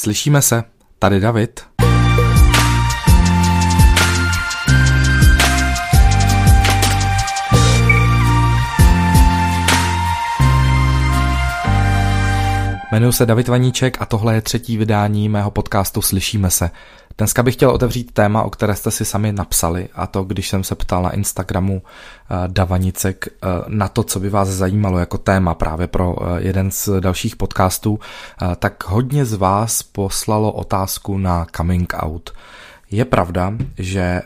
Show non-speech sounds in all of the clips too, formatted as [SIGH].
Slyšíme se, tady David. Jmenuji se David Vaníček a tohle je třetí vydání mého podcastu Slyšíme se. Dneska bych chtěl otevřít téma, o které jste si sami napsali, a to když jsem se ptal na Instagramu uh, Davanicek uh, na to, co by vás zajímalo jako téma právě pro uh, jeden z dalších podcastů, tak hodně z vás poslalo otázku na coming out. Je pravda, že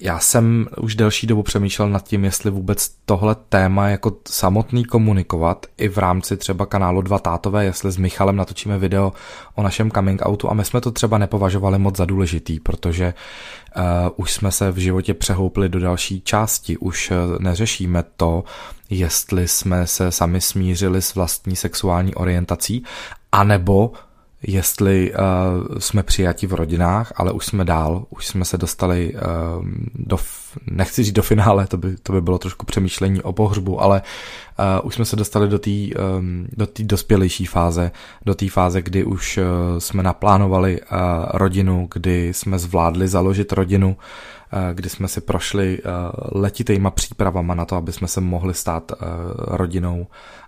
já jsem už delší dobu přemýšlel nad tím, jestli vůbec tohle téma jako samotný komunikovat i v rámci třeba kanálu Dva tátové, jestli s Michalem natočíme video o našem coming outu. A my jsme to třeba nepovažovali moc za důležitý, protože uh, už jsme se v životě přehoupli do další části, už uh, neřešíme to, jestli jsme se sami smířili s vlastní sexuální orientací, anebo jestli uh, jsme přijati v rodinách, ale už jsme dál, už jsme se dostali uh, do, nechci říct do finále, to by, to by bylo trošku přemýšlení o pohřbu, ale uh, už jsme se dostali do té um, do dospělejší fáze, do té fáze, kdy už uh, jsme naplánovali uh, rodinu, kdy jsme zvládli založit rodinu, uh, kdy jsme si prošli uh, letitejma přípravama na to, aby jsme se mohli stát uh, rodinou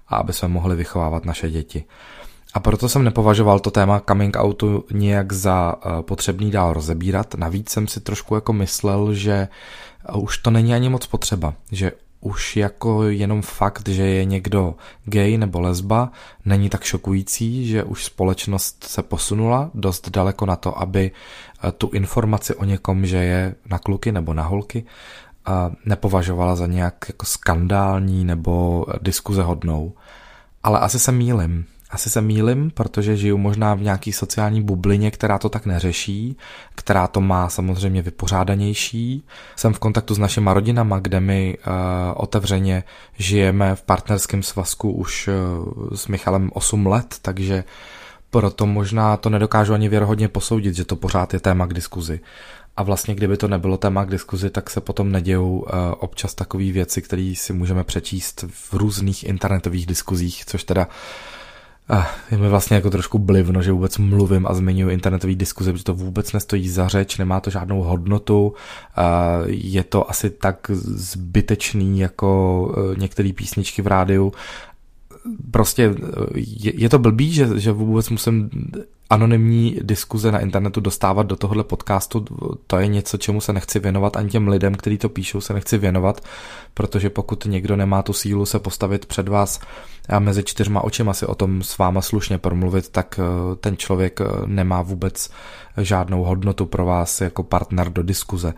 a aby jsme mohli vychovávat naše děti. A proto jsem nepovažoval to téma coming outu nijak za eh, potřebný dál rozebírat. Navíc jsem si trošku jako myslel, že eh, už to není ani moc potřeba, že už jako jenom fakt, že je někdo gay nebo lesba, není tak šokující, že už společnost se posunula dost daleko na to, aby eh, tu informaci o někom, že je na kluky nebo na holky, nepovažovala za nějak jako skandální nebo diskuze hodnou. Ale asi se mýlim. Asi se mýlim, protože žiju možná v nějaký sociální bublině, která to tak neřeší, která to má samozřejmě vypořádanější. Jsem v kontaktu s našima rodinama, kde my uh, otevřeně žijeme v partnerském svazku už uh, s Michalem 8 let, takže proto možná to nedokážu ani věrohodně posoudit, že to pořád je téma k diskuzi. A vlastně, kdyby to nebylo téma k diskuzi, tak se potom nedějou uh, občas takové věci, které si můžeme přečíst v různých internetových diskuzích, což teda uh, a je mi vlastně jako trošku blivno, že vůbec mluvím a zmiňuji internetový diskuze, protože to vůbec nestojí za řeč, nemá to žádnou hodnotu, je to asi tak zbytečný jako e, některé písničky v rádiu. Prostě e, je, je to blbý, že, že vůbec musím anonymní diskuze na internetu dostávat do tohohle podcastu, to je něco, čemu se nechci věnovat, ani těm lidem, kteří to píšou, se nechci věnovat, protože pokud někdo nemá tu sílu se postavit před vás a mezi čtyřma očima si o tom s váma slušně promluvit, tak eh, ten člověk eh, nemá vůbec žádnou hodnotu pro vás jako partner do diskuze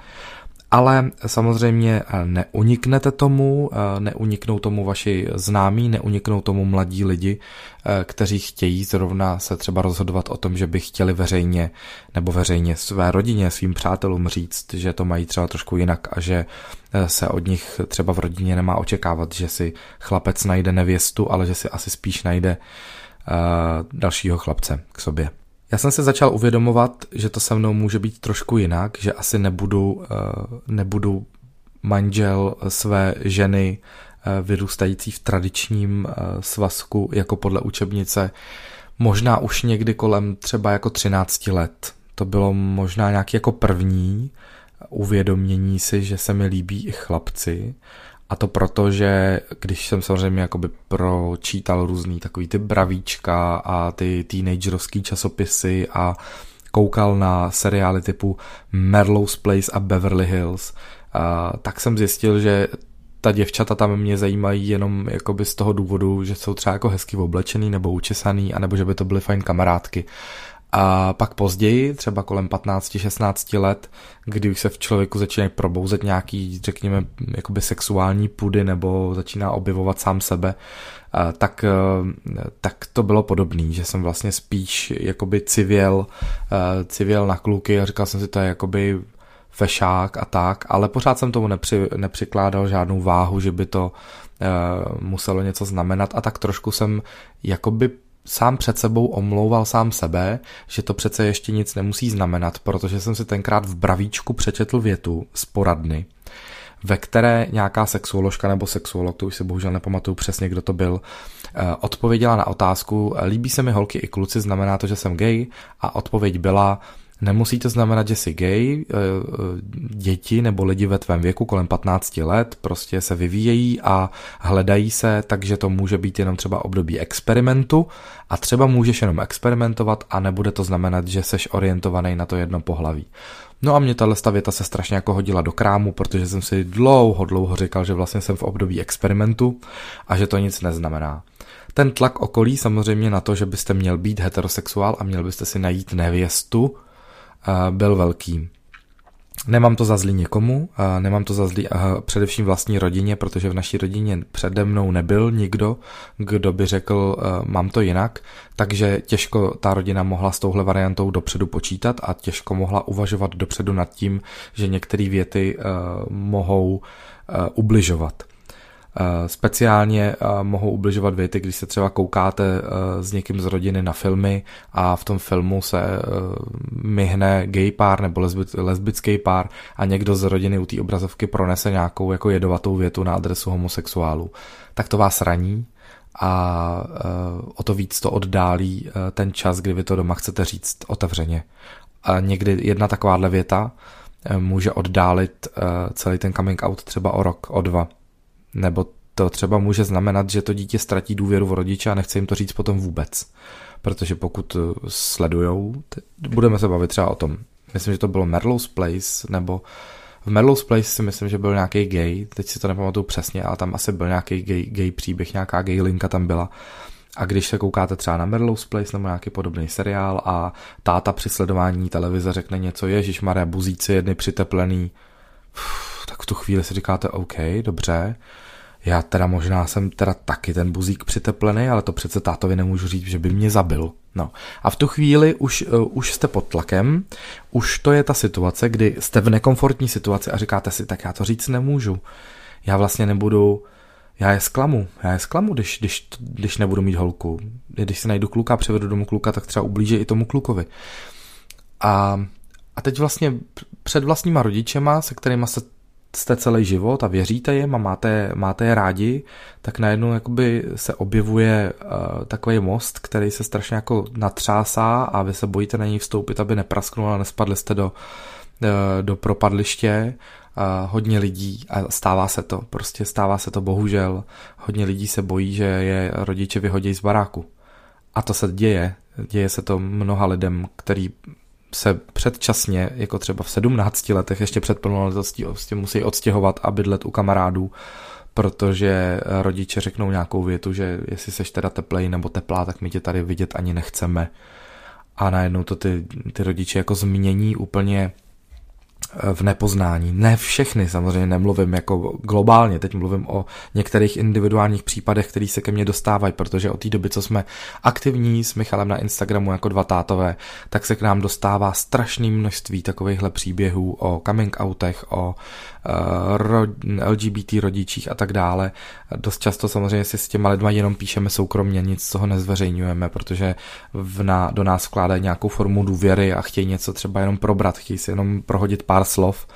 ale samozřejmě eh, neuniknete tomu, eh, neuniknou tomu vaši známí, neuniknou tomu mladí lidi, eh, kteří chtějí zrovna se třeba rozhodovat o tom, že by chtěli veřejně nebo veřejně své rodině, svým přátelům říct, že to mají třeba trošku jinak a že se od nich třeba v rodině nemá očekávat, že si chlapec najde nevěstu, ale že si asi spíš najde dalšího chlapce k sobě. Já jsem se začal uvědomovat, že to se mnou může být trošku jinak, že asi nebudu, eh, nebudu manžel své ženy eh, vyrůstající v tradičním eh, svazku jako podle učebnice, možná už někdy kolem třeba jako 13 let. To bylo možná nějaký jako první uvědomění si, že se mi líbí i chlapci a to proto, že když jsem samozřejmě jakoby pročítal různý takový ty bravíčka a ty teenagerovský časopisy a koukal na seriály typu Merlow's Place a Beverly Hills, a tak jsem zjistil, že ta děvčata tam mě zajímají jenom jakoby z toho důvodu, že jsou třeba jako hezky oblečený nebo učesaný, anebo že by to byly fajn kamarádky. A pak později, třeba kolem 15-16 let, kdy už se v člověku začínají probouzet nějaký, řekněme, jakoby sexuální pudy nebo začíná objevovat sám sebe, tak, tak to bylo podobné, že jsem vlastně spíš jakoby civěl, civěl na kluky a říkal jsem si, to je jakoby fešák a tak, ale pořád jsem tomu nepři, nepřikládal žádnou váhu, že by to muselo něco znamenat. A tak trošku jsem jakoby sám před sebou omlouval sám sebe, že to přece ještě nic nemusí znamenat, protože jsem si tenkrát v bravíčku přečetl větu z poradny, ve které nějaká sexuoložka nebo sexuolog, to už si bohužel nepamatuju přesně, kdo to byl, eh, odpověděla na otázku, líbí se mi holky i kluci, znamená to, že jsem gay? A odpověď byla, Nemusí to znamenat, že jsi gay, eh, děti nebo lidi ve tvém věku kolem 15 let prostě se vyvíjejí a hledají se, takže to může být jenom třeba období experimentu a třeba můžeš jenom experimentovat a nebude to znamenat, že seš orientovaný na to jedno pohlaví. No a mě tahle věta se strašně jako hodila do krámu, protože jsem si dlouho, dlouho říkal, že vlastně jsem v období experimentu a že to nic neznamená. Ten tlak okolí samozřejmě na to, že byste měl být heterosexuál a měl byste si najít nevěstu, byl velký. Nemám to za zlý někomu, nemám to za zlý především vlastní rodině, protože v naší rodině přede mnou nebyl nikdo, kdo by řekl, mám to jinak, takže těžko ta rodina mohla s touhle variantou dopředu počítat a těžko mohla uvažovat dopředu nad tím, že některé věty mohou ubližovat. Eh, speciálně eh, mohou ubližovat věty, když se třeba koukáte eh, s někým z rodiny na filmy a v tom filmu se myhne gay pár nebo lesbický pár a někdo z rodiny u té obrazovky pronese nějakou jako jedovatou větu na adresu homosexuálů. Tak to vás raní a o to víc to oddálí ten čas, kdy vy to doma chcete říct otevřeně. A někdy jedna takováhle věta může oddálit celý ten coming out třeba o rok, o dva. Nebo to třeba může znamenat, že to dítě ztratí důvěru v rodiče a nechce jim to říct potom vůbec. Protože pokud eh, sledujou, budeme se bavit třeba o tom. Myslím, že to bylo Merlow's Place, nebo v Merlow's Place si myslím, že byl nějaký gay, teď si to nepamatuju přesně, ale tam asi byl nějaký gay, gay příběh, nějaká gay linka tam byla. A když se koukáte třeba na Merlow's Place nebo nějaký podobný seriál a táta při sledování televize řekne něco, Ježíš Maria, buzíci jedny přiteplený, uf, v tu chvíli si říkáte OK, dobře, já teda možná jsem teda taky ten buzík přiteplený, ale to přece tátovi nemůžu říct, že by mě zabil. No. A v tu chvíli už, uh, už jste pod tlakem, už to je ta situace, kdy jste v nekomfortní situaci a říkáte si, tak já to říct nemůžu. Já vlastně nebudu, já je zklamu, já je zklamu, když, když, když nebudu mít holku. Když si najdu kluka a přivedu domů kluka, tak třeba ublíže i tomu klukovi. A, a teď vlastně před vlastníma rodičema, se kterými se jste celý život a věříte jim a máte, máte je rádi, tak najednou jakoby se objevuje uh, takový most, který se strašně jako natřásá a vy se bojíte na něj vstoupit, aby neprasknul a nespadli jste do, uh, do propadliště. Uh, hodně lidí, a stává se to, prostě stává se to bohužel, hodně lidí se bojí, že je rodiče vyhodí z baráku. A to se děje, děje se to mnoha lidem, který se předčasně, jako třeba v 17 letech, ještě před plnoletostí, prostě musí odstěhovat a bydlet u kamarádů, protože rodiče řeknou nějakou větu, že jestli seš teda teplej nebo teplá, tak my tě tady vidět ani nechceme. A najednou to ty, ty rodiče jako změní úplně v nepoznání. Ne všechny, samozřejmě nemluvím jako globálně, teď mluvím o některých individuálních případech, který se ke mně dostávají, protože od té doby, co jsme aktivní s Michalem na Instagramu jako dva tátové, tak se k nám dostává strašné množství takovýchhle příběhů o coming outech, o ro, LGBT rodičích a tak dále. Dost často samozřejmě si s těma lidma jenom píšeme soukromně, nic z toho nezveřejňujeme, protože v na, do nás vkládají nějakou formu důvěry a chtějí něco třeba jenom probrat, chtějí si jenom prohodit pár slov.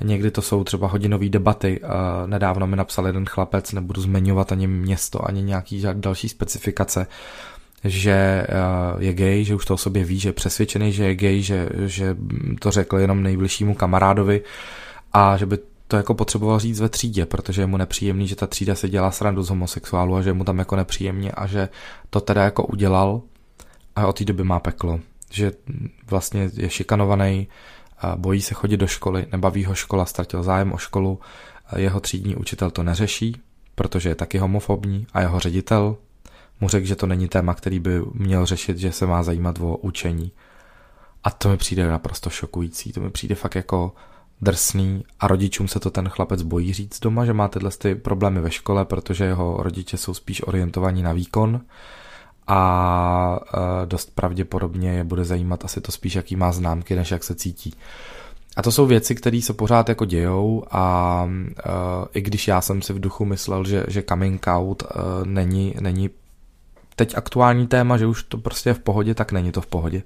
Někdy to jsou třeba hodinové debaty. Nedávno mi napsal jeden chlapec, nebudu zmiňovat ani město, ani nějaký další specifikace, že je gay, že už to o sobě ví, že je přesvědčený, že je gay, že, že to řekl jenom nejbližšímu kamarádovi a že by to jako potřeboval říct ve třídě, protože je mu nepříjemný, že ta třída se dělá srandu z homosexuálu a že je mu tam jako nepříjemně a že to teda jako udělal a od té doby má peklo. Že vlastně je šikanovaný, bojí se chodit do školy, nebaví ho škola, ztratil zájem o školu, jeho třídní učitel to neřeší, protože je taky homofobní a jeho ředitel mu řekl, že to není téma, který by měl řešit, že se má zajímat o učení. A to mi přijde naprosto šokující, to mi přijde fakt jako drsný a rodičům se to ten chlapec bojí říct doma, že má tyhle ty problémy ve škole, protože jeho rodiče jsou spíš orientovaní na výkon a e, dost pravděpodobně je bude zajímat asi to spíš, jaký má známky, než jak se cítí. A to jsou věci, které se pořád jako dějou a uh, i když já jsem si v duchu myslel, že, že coming out uh, není, není teď aktuální téma, že už to prostě je v pohodě, tak není to v pohodě.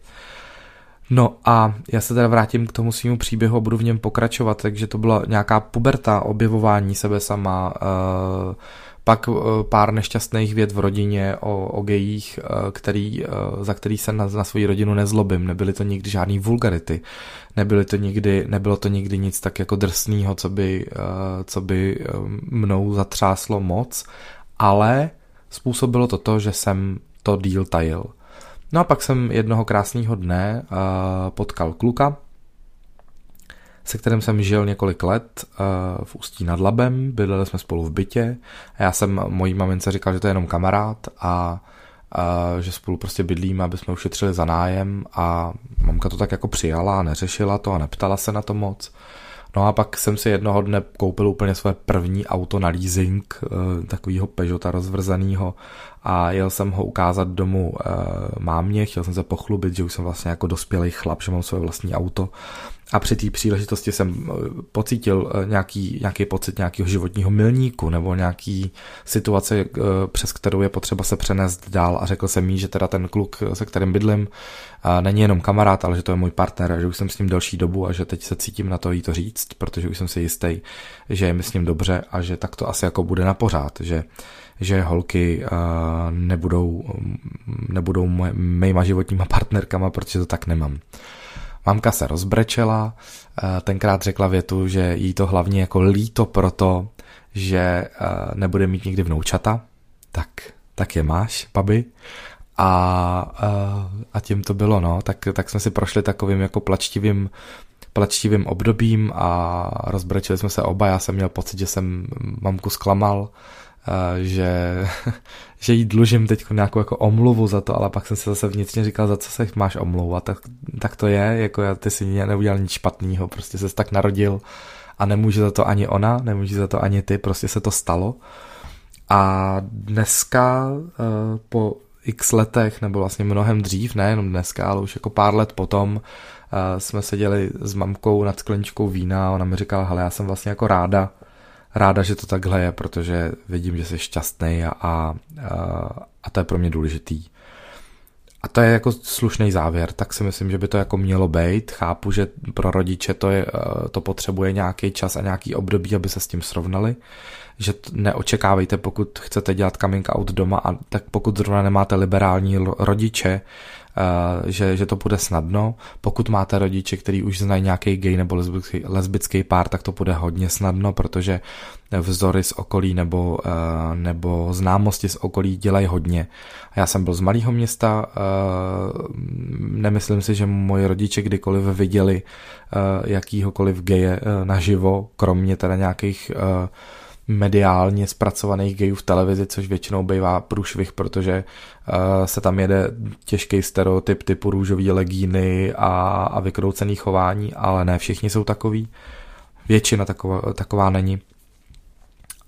No a já se teda vrátím k tomu svýmu příběhu a budu v něm pokračovat, takže to byla nějaká puberta, objevování sebe sama, uh, pak uh, pár nešťastných věd v rodině o, o gejích, uh, který, uh, za který se na, na svou rodinu nezlobím. Nebyly to nikdy žádný vulgarity, nebyly to nikdy, nebylo to nikdy nic tak jako drsného, co by, co by mnou zatřáslo moc, ale způsobilo to to, že jsem to díl tajil. No a pak jsem jednoho krásného dne potkal kluka, se kterým jsem žil několik let uh, v Ústí nad Labem, bydleli jsme spolu v bytě. A já jsem mojí mamince říkal, že to je jenom kamarád a uh, že spolu prostě bydlíme, aby jsme ušetřili za nájem. A mamka to tak jako přijala a neřešila to a neptala se na to moc. No a pak jsem si jednoho dne koupil úplně své první auto na leasing, eh, takového Peugeota rozvrzaného a jel jsem ho ukázat domů eh, mámě, chtěl jsem se pochlubit, že už jsem vlastně jako dospělý chlap, že mám své vlastní auto a při té příležitosti jsem eh, pocítil nějaký, nějaký pocit nějakého životního milníku nebo nějaký situace, přes kterou je potřeba se přenést dál a řekl jsem jí, že teda ten kluk, se kterým bydlím, není jenom kamarád, ale že to je můj partner a že už jsem s ním delší dobu a že teď se cítím na to jí to říct, protože už jsem si jistý, že je mi s ním dobře a že tak to asi jako bude na pořád, že, že holky nebudou, nebudou mýma životníma partnerkama, protože to tak nemám. Mamka se rozbrečela, tenkrát řekla větu, že jí to hlavně jako líto proto, že nebude mít nikdy vnoučata, tak, tak je máš, babi. A, a tím to bylo, no, tak, tak jsme si prošli takovým jako plačtivým plačtivým obdobím a rozbrečili jsme se oba, já jsem měl pocit, že jsem mamku zklamal, že, [LAUGHS] že jí dlužím teď nějakou jako omluvu za to, ale pak jsem se zase vnitřně říkal, za co se máš omlouvat, tak, tak to je, jako já, ty si neudělal nic špatného, prostě se tak narodil a nemůže za to ani ona, nemůže za to ani ty, prostě se to stalo. A dneska po x letech, nebo vlastně mnohem dřív, nejenom dneska, ale už jako pár let potom, uh, jsme seděli s mamkou nad skleničkou vína a ona mi říkala, hele, já jsem vlastně jako ráda, ráda, že to takhle je, protože vidím, že jsi šťastný a, a, a to je pro mě důležitý. A to je jako slušný závěr, tak si myslím, že by to jako mělo být. Chápu, že pro rodiče to, je, to potřebuje nějaký čas a nějaký období, aby se s tím srovnali že neočekávejte, pokud chcete dělat coming out doma, a tak pokud zrovna nemáte liberální rodiče, že, že to bude snadno. Pokud máte rodiče, který už znají nějaký gay nebo lesbický, lesbický pár, tak to bude hodně snadno, protože vzory z okolí nebo, uh, nebo známosti z okolí dělají hodně. Já jsem byl z malého města, uh, nemyslím si, že moji rodiče kdykoliv viděli jakýhokoliv geje naživo, kromě teda nějakých mediálně zpracovaných gejů v televizi, což většinou bývá průšvih, protože uh, se tam jede těžký stereotyp typu růžový legíny a, a vykroucený chování, ale ne všichni jsou takový. Většina taková, taková není.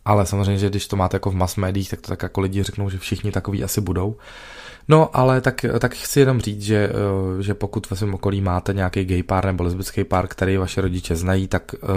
Ale samozřejmě, že když to máte jako v mass médiích, tak to tak jako lidi řeknou, že všichni takový asi budou. No, ale tak, tak chci jenom říct, že, eh, že pokud ve svém okolí máte nějaký gay pár nebo lesbický pár, který vaše rodiče znají, tak uh,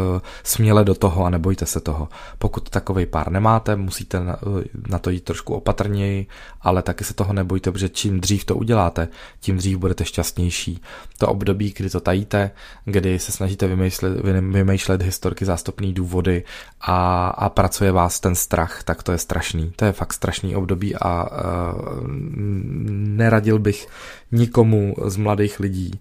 směle do toho a nebojte se toho. Pokud takový pár nemáte, musíte na, eh, na to jít trošku opatrněji, ale taky se toho nebojte, protože čím dřív to uděláte, tím dřív budete šťastnější. To období, kdy to tajíte, kdy se snažíte vymýšlet, vymýšlet historky, zástupné důvody a, a pracuje vás ten strach, tak to je strašný. To je fakt strašný období a uh, neradil bych nikomu z mladých lidí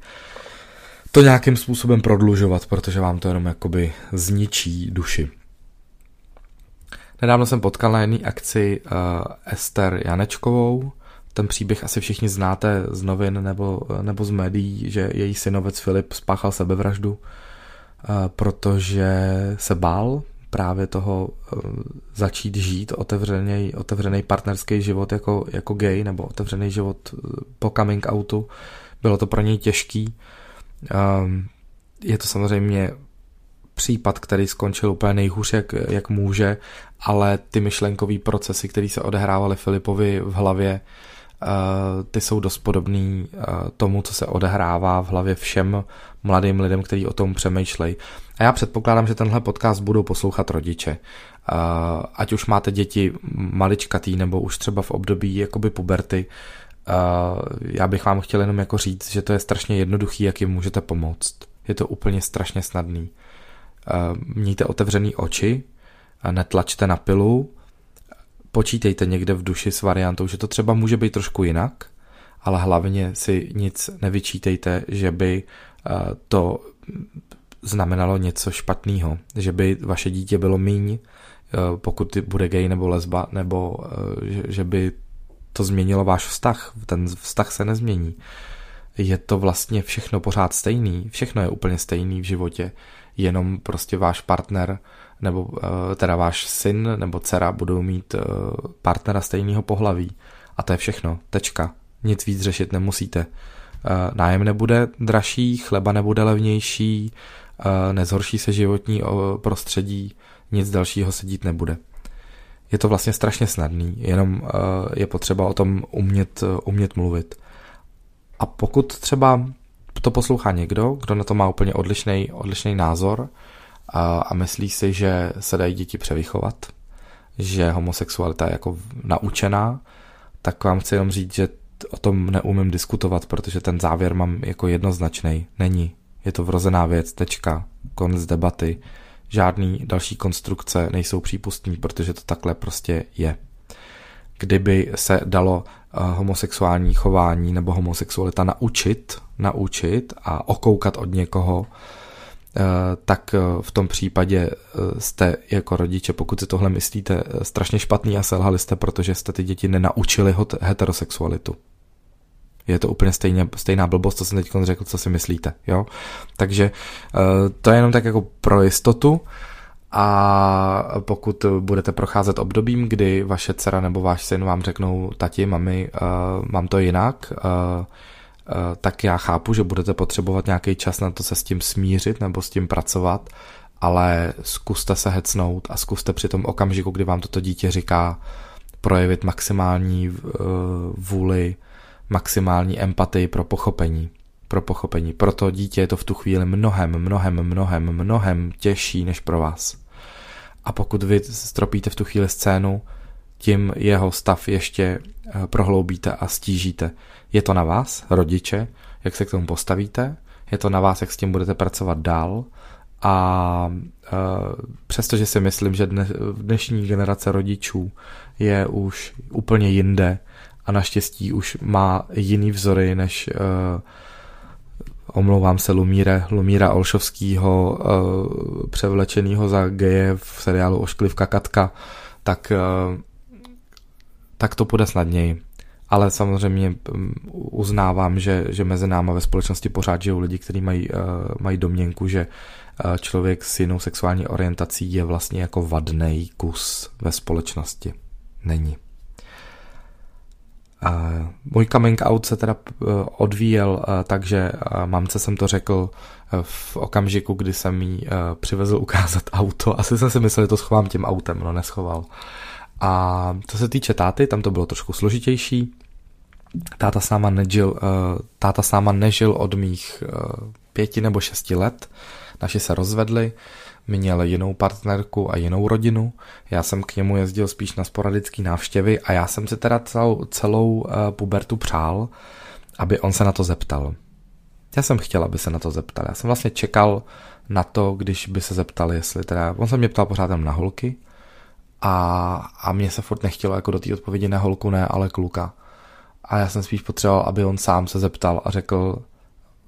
to nějakým způsobem prodlužovat, protože vám to jenom jakoby zničí duši. Nedávno jsem potkal na jedné akci uh, Ester Janečkovou. Ten příběh asi všichni znáte z novin nebo, nebo z médií, že její synovec Filip spáchal sebevraždu, uh, protože se bál právě toho uh, začít žít otevřený, otevřený partnerský život jako, jako gay nebo otevřený život uh, po coming outu. Bylo to pro něj těžký. Um, je to samozřejmě případ, který skončil úplně nejhůř, jak, jak může, ale ty myšlenkové procesy, které se odehrávaly Filipovi v hlavě, ty jsou dost podobný uh, tomu, co se odehrává v hlavě všem mladým lidem, kteří o tom přemýšlejí. A já předpokládám, že tenhle podcast budou poslouchat rodiče. Ať už máte děti maličkatý nebo už třeba v období jakoby puberty, já bych vám chtěl jenom jako říct, že to je strašně jednoduchý, jak jim můžete pomoct. Je to úplně strašně snadný. Mějte otevřený oči, netlačte na pilu, počítejte někde v duši s variantou, že to třeba může být trošku jinak, ale hlavně si nic nevyčítejte, že by to znamenalo něco špatného, že by vaše dítě bylo míň, pokud bude gay nebo lesba, nebo že by to změnilo váš vztah. Ten vztah se nezmění. Je to vlastně všechno pořád stejný. Všechno je úplně stejný v životě. Jenom prostě váš partner nebo eh, teda váš syn nebo dcera budou mít eh, partnera stejného pohlaví. A to je všechno. Tečka. Nic víc řešit nemusíte. Eh, nájem nebude dražší, chleba nebude levnější, nezhorší se životní prostředí, nic dalšího se dít nebude je to vlastně strašně snadný, jenom je potřeba o tom umět, umět mluvit. A pokud třeba to poslouchá někdo, kdo na to má úplně odlišný, odlišný názor uh, a myslí si, že se dají děti převychovat, že homosexualita je jako naučená, tak vám chci jenom říct, že o tom neumím diskutovat, protože ten závěr mám jako jednoznačný. Není. Je to vrozená věc, tečka, konec debaty žádný další konstrukce nejsou přípustní, protože to takhle prostě je. Kdyby se dalo eh, homosexuální chování nebo homosexualita naučit, naučit a okoukat od někoho, tak eh, v tom případě jste jako rodiče, pokud si tohle myslíte, strašně špatný a selhali jste, protože jste ty děti nenaučili heterosexualitu. Je to úplně stejně, stejná blbost, co jsem teď řekl, co si myslíte. Jo? Takže to je jenom tak jako pro jistotu a pokud budete procházet obdobím, kdy vaše dcera nebo váš syn vám řeknou, tati, mami, uh, mám to jinak, uh, tak já chápu, že budete potřebovat nějaký čas na to se s tím smířit nebo s tím pracovat, ale zkuste se hecnout a zkuste při tom okamžiku, kdy vám toto dítě říká, projevit maximální uh, vůli maximální empatii pro pochopení. Pro pochopení. Pro to dítě je to v tu chvíli mnohem, mnohem, mnohem, mnohem těžší než pro vás. A pokud vy stropíte v tu chvíli scénu, tím jeho stav ještě eh, prohloubíte a stížíte. Je to na vás, rodiče, jak se k tomu postavíte, je to na vás, jak s tím budete pracovat dál a e, přestože si myslím, že dne, dnešní generace rodičů je už úplně jinde a naštěstí už má jiný vzory než uh, omlouvám se Lumíre, Lumíra Olšovskýho uh, převlečenýho za geje v seriálu Ošklivka Katka, tak, tak to půjde snadněji. Ale samozřejmě um, uznávám, že, že mezi náma ve společnosti pořád žijou lidi, kteří mají, uh, mají domněnku, že uh, člověk s jinou sexuální orientací je vlastně jako vadný kus ve společnosti. Není. Můj coming out se teda eh, odvíjel, eh, takže eh, mamce jsem to řekl v okamžiku, kdy jsem jí přivezl ukázat auto. [LAUGHS] Asi jsem si myslel, že to schovám tím autem, no neschoval. A co se týče táty, tam to bylo trošku složitější. Táta s náma nežil, táta s náma nežil od mých pěti nebo šesti let. Naši se rozvedli měl jinou partnerku a jinou rodinu. Já jsem k němu jezdil spíš na sporadické návštěvy a já jsem si teda celou, celou uh, pubertu přál, aby on se na to zeptal. Já jsem chtěl, aby se na to zeptal. Já jsem vlastně čekal na to, když by se zeptal, jestli teda, on se mě ptal pořád na holky a, a mě se furt nechtělo jako do té odpovědi ne holku, ne, ale kluka. A já jsem spíš potřeboval, aby on sám se zeptal a řekl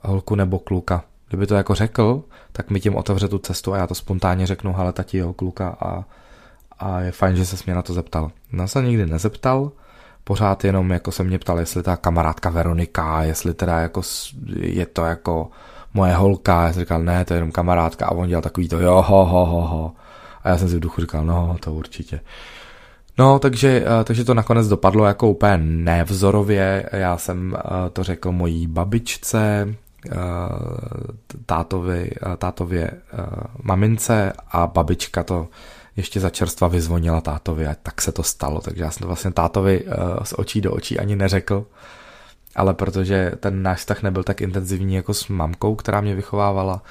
holku nebo kluka. Kdyby to jako řekl, tak mi tím otevře tu cestu a já to spontánně řeknu, hele tati, jo, kluka a, a je fajn, že se mě na to zeptal. No se nikdy nezeptal, pořád jenom jako se mě ptal, jestli ta kamarádka Veronika, jestli teda jako je to jako moje holka, já jsem říkal, ne, to je jenom kamarádka a on dělal takový to, jo, ho, ho, ho, ho. A já jsem si v duchu říkal, no, to určitě. No, takže, eh, takže to nakonec dopadlo jako úplně nevzorově. Já jsem eh, to řekl mojí babičce, tátovi, tátově mamince a babička to ještě za čerstva vyzvonila tátovi a tak se to stalo, takže já jsem to vlastně tátovi z očí do očí ani neřekl, ale protože ten náš vztah nebyl tak intenzivní jako s mamkou, která mě vychovávala,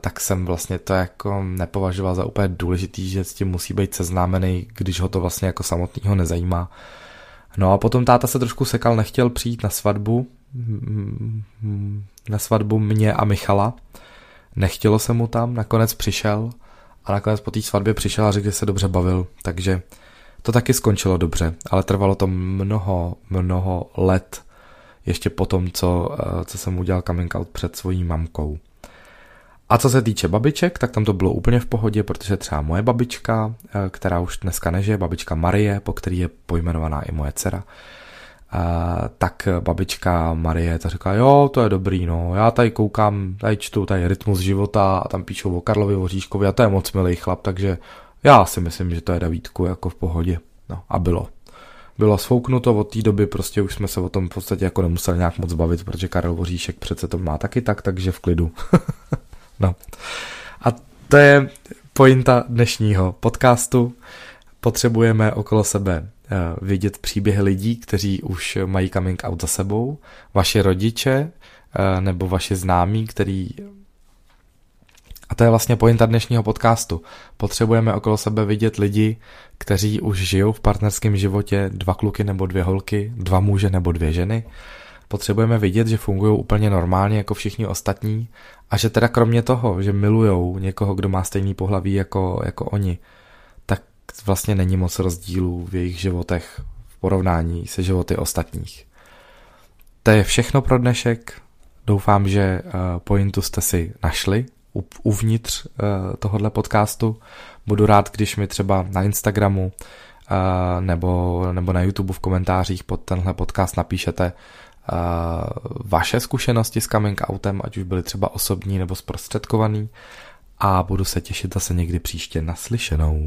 tak jsem vlastně to jako nepovažoval za úplně důležitý, že s tím musí být seznámený, když ho to vlastně jako samotného nezajímá. No a potom táta se trošku sekal, nechtěl přijít na svatbu, na svatbu mě a Michala. Nechtělo se mu tam, nakonec přišel a nakonec po té svatbě přišel a řekl, že se dobře bavil, takže to taky skončilo dobře, ale trvalo to mnoho, mnoho let ještě po tom, co, eh, co jsem udělal coming out před svojí mamkou. A co se týče babiček, tak tam to bylo úplně v pohodě, protože třeba moje babička, eh, která už dneska nežije, babička Marie, po který je pojmenovaná i moje dcera, Uh, tak babička Marie to říká, jo, to je dobrý, no, já tady koukám, tady čtu tady rytmus života a tam píšou o Karlovi Voříškovi a to je moc milý chlap, takže já si myslím, že to je Davídku jako v pohodě. No a bylo. Bylo sfouknuto od té doby, prostě už jsme se o tom v podstatě jako nemuseli nějak moc bavit, protože Karel Voříšek přece to má taky tak, takže v klidu. [LAUGHS] no. A to je pointa dnešního podcastu. Potřebujeme okolo sebe eh, vidět příběhy lidí, kteří už mají coming out za sebou, vaše rodiče eh, nebo vaše známí, který a to je vlastně pointa dnešního podcastu. Potřebujeme okolo sebe vidět lidi, kteří už žijou v partnerském životě, dva kluky nebo dvě holky, dva muže nebo dvě ženy. Potřebujeme vidět, že fungují úplně normálně jako všichni ostatní a že teda kromě toho, že milujou někoho, kdo má stejný pohlaví jako, jako oni, tak vlastně není moc rozdílů v jejich životech v porovnání se životy ostatních. To je všechno pro dnešek. Doufám, že eh, pointu jste si našli uvnitř uh, tohohle podcastu. Budu rád, když mi třeba na Instagramu uh, nebo, nebo na YouTube v komentářích pod tenhle podcast napíšete uh, vaše zkušenosti s coming outem, ať už byly třeba osobní nebo zprostředkovaný a budu se těšit zase někdy příště naslyšenou.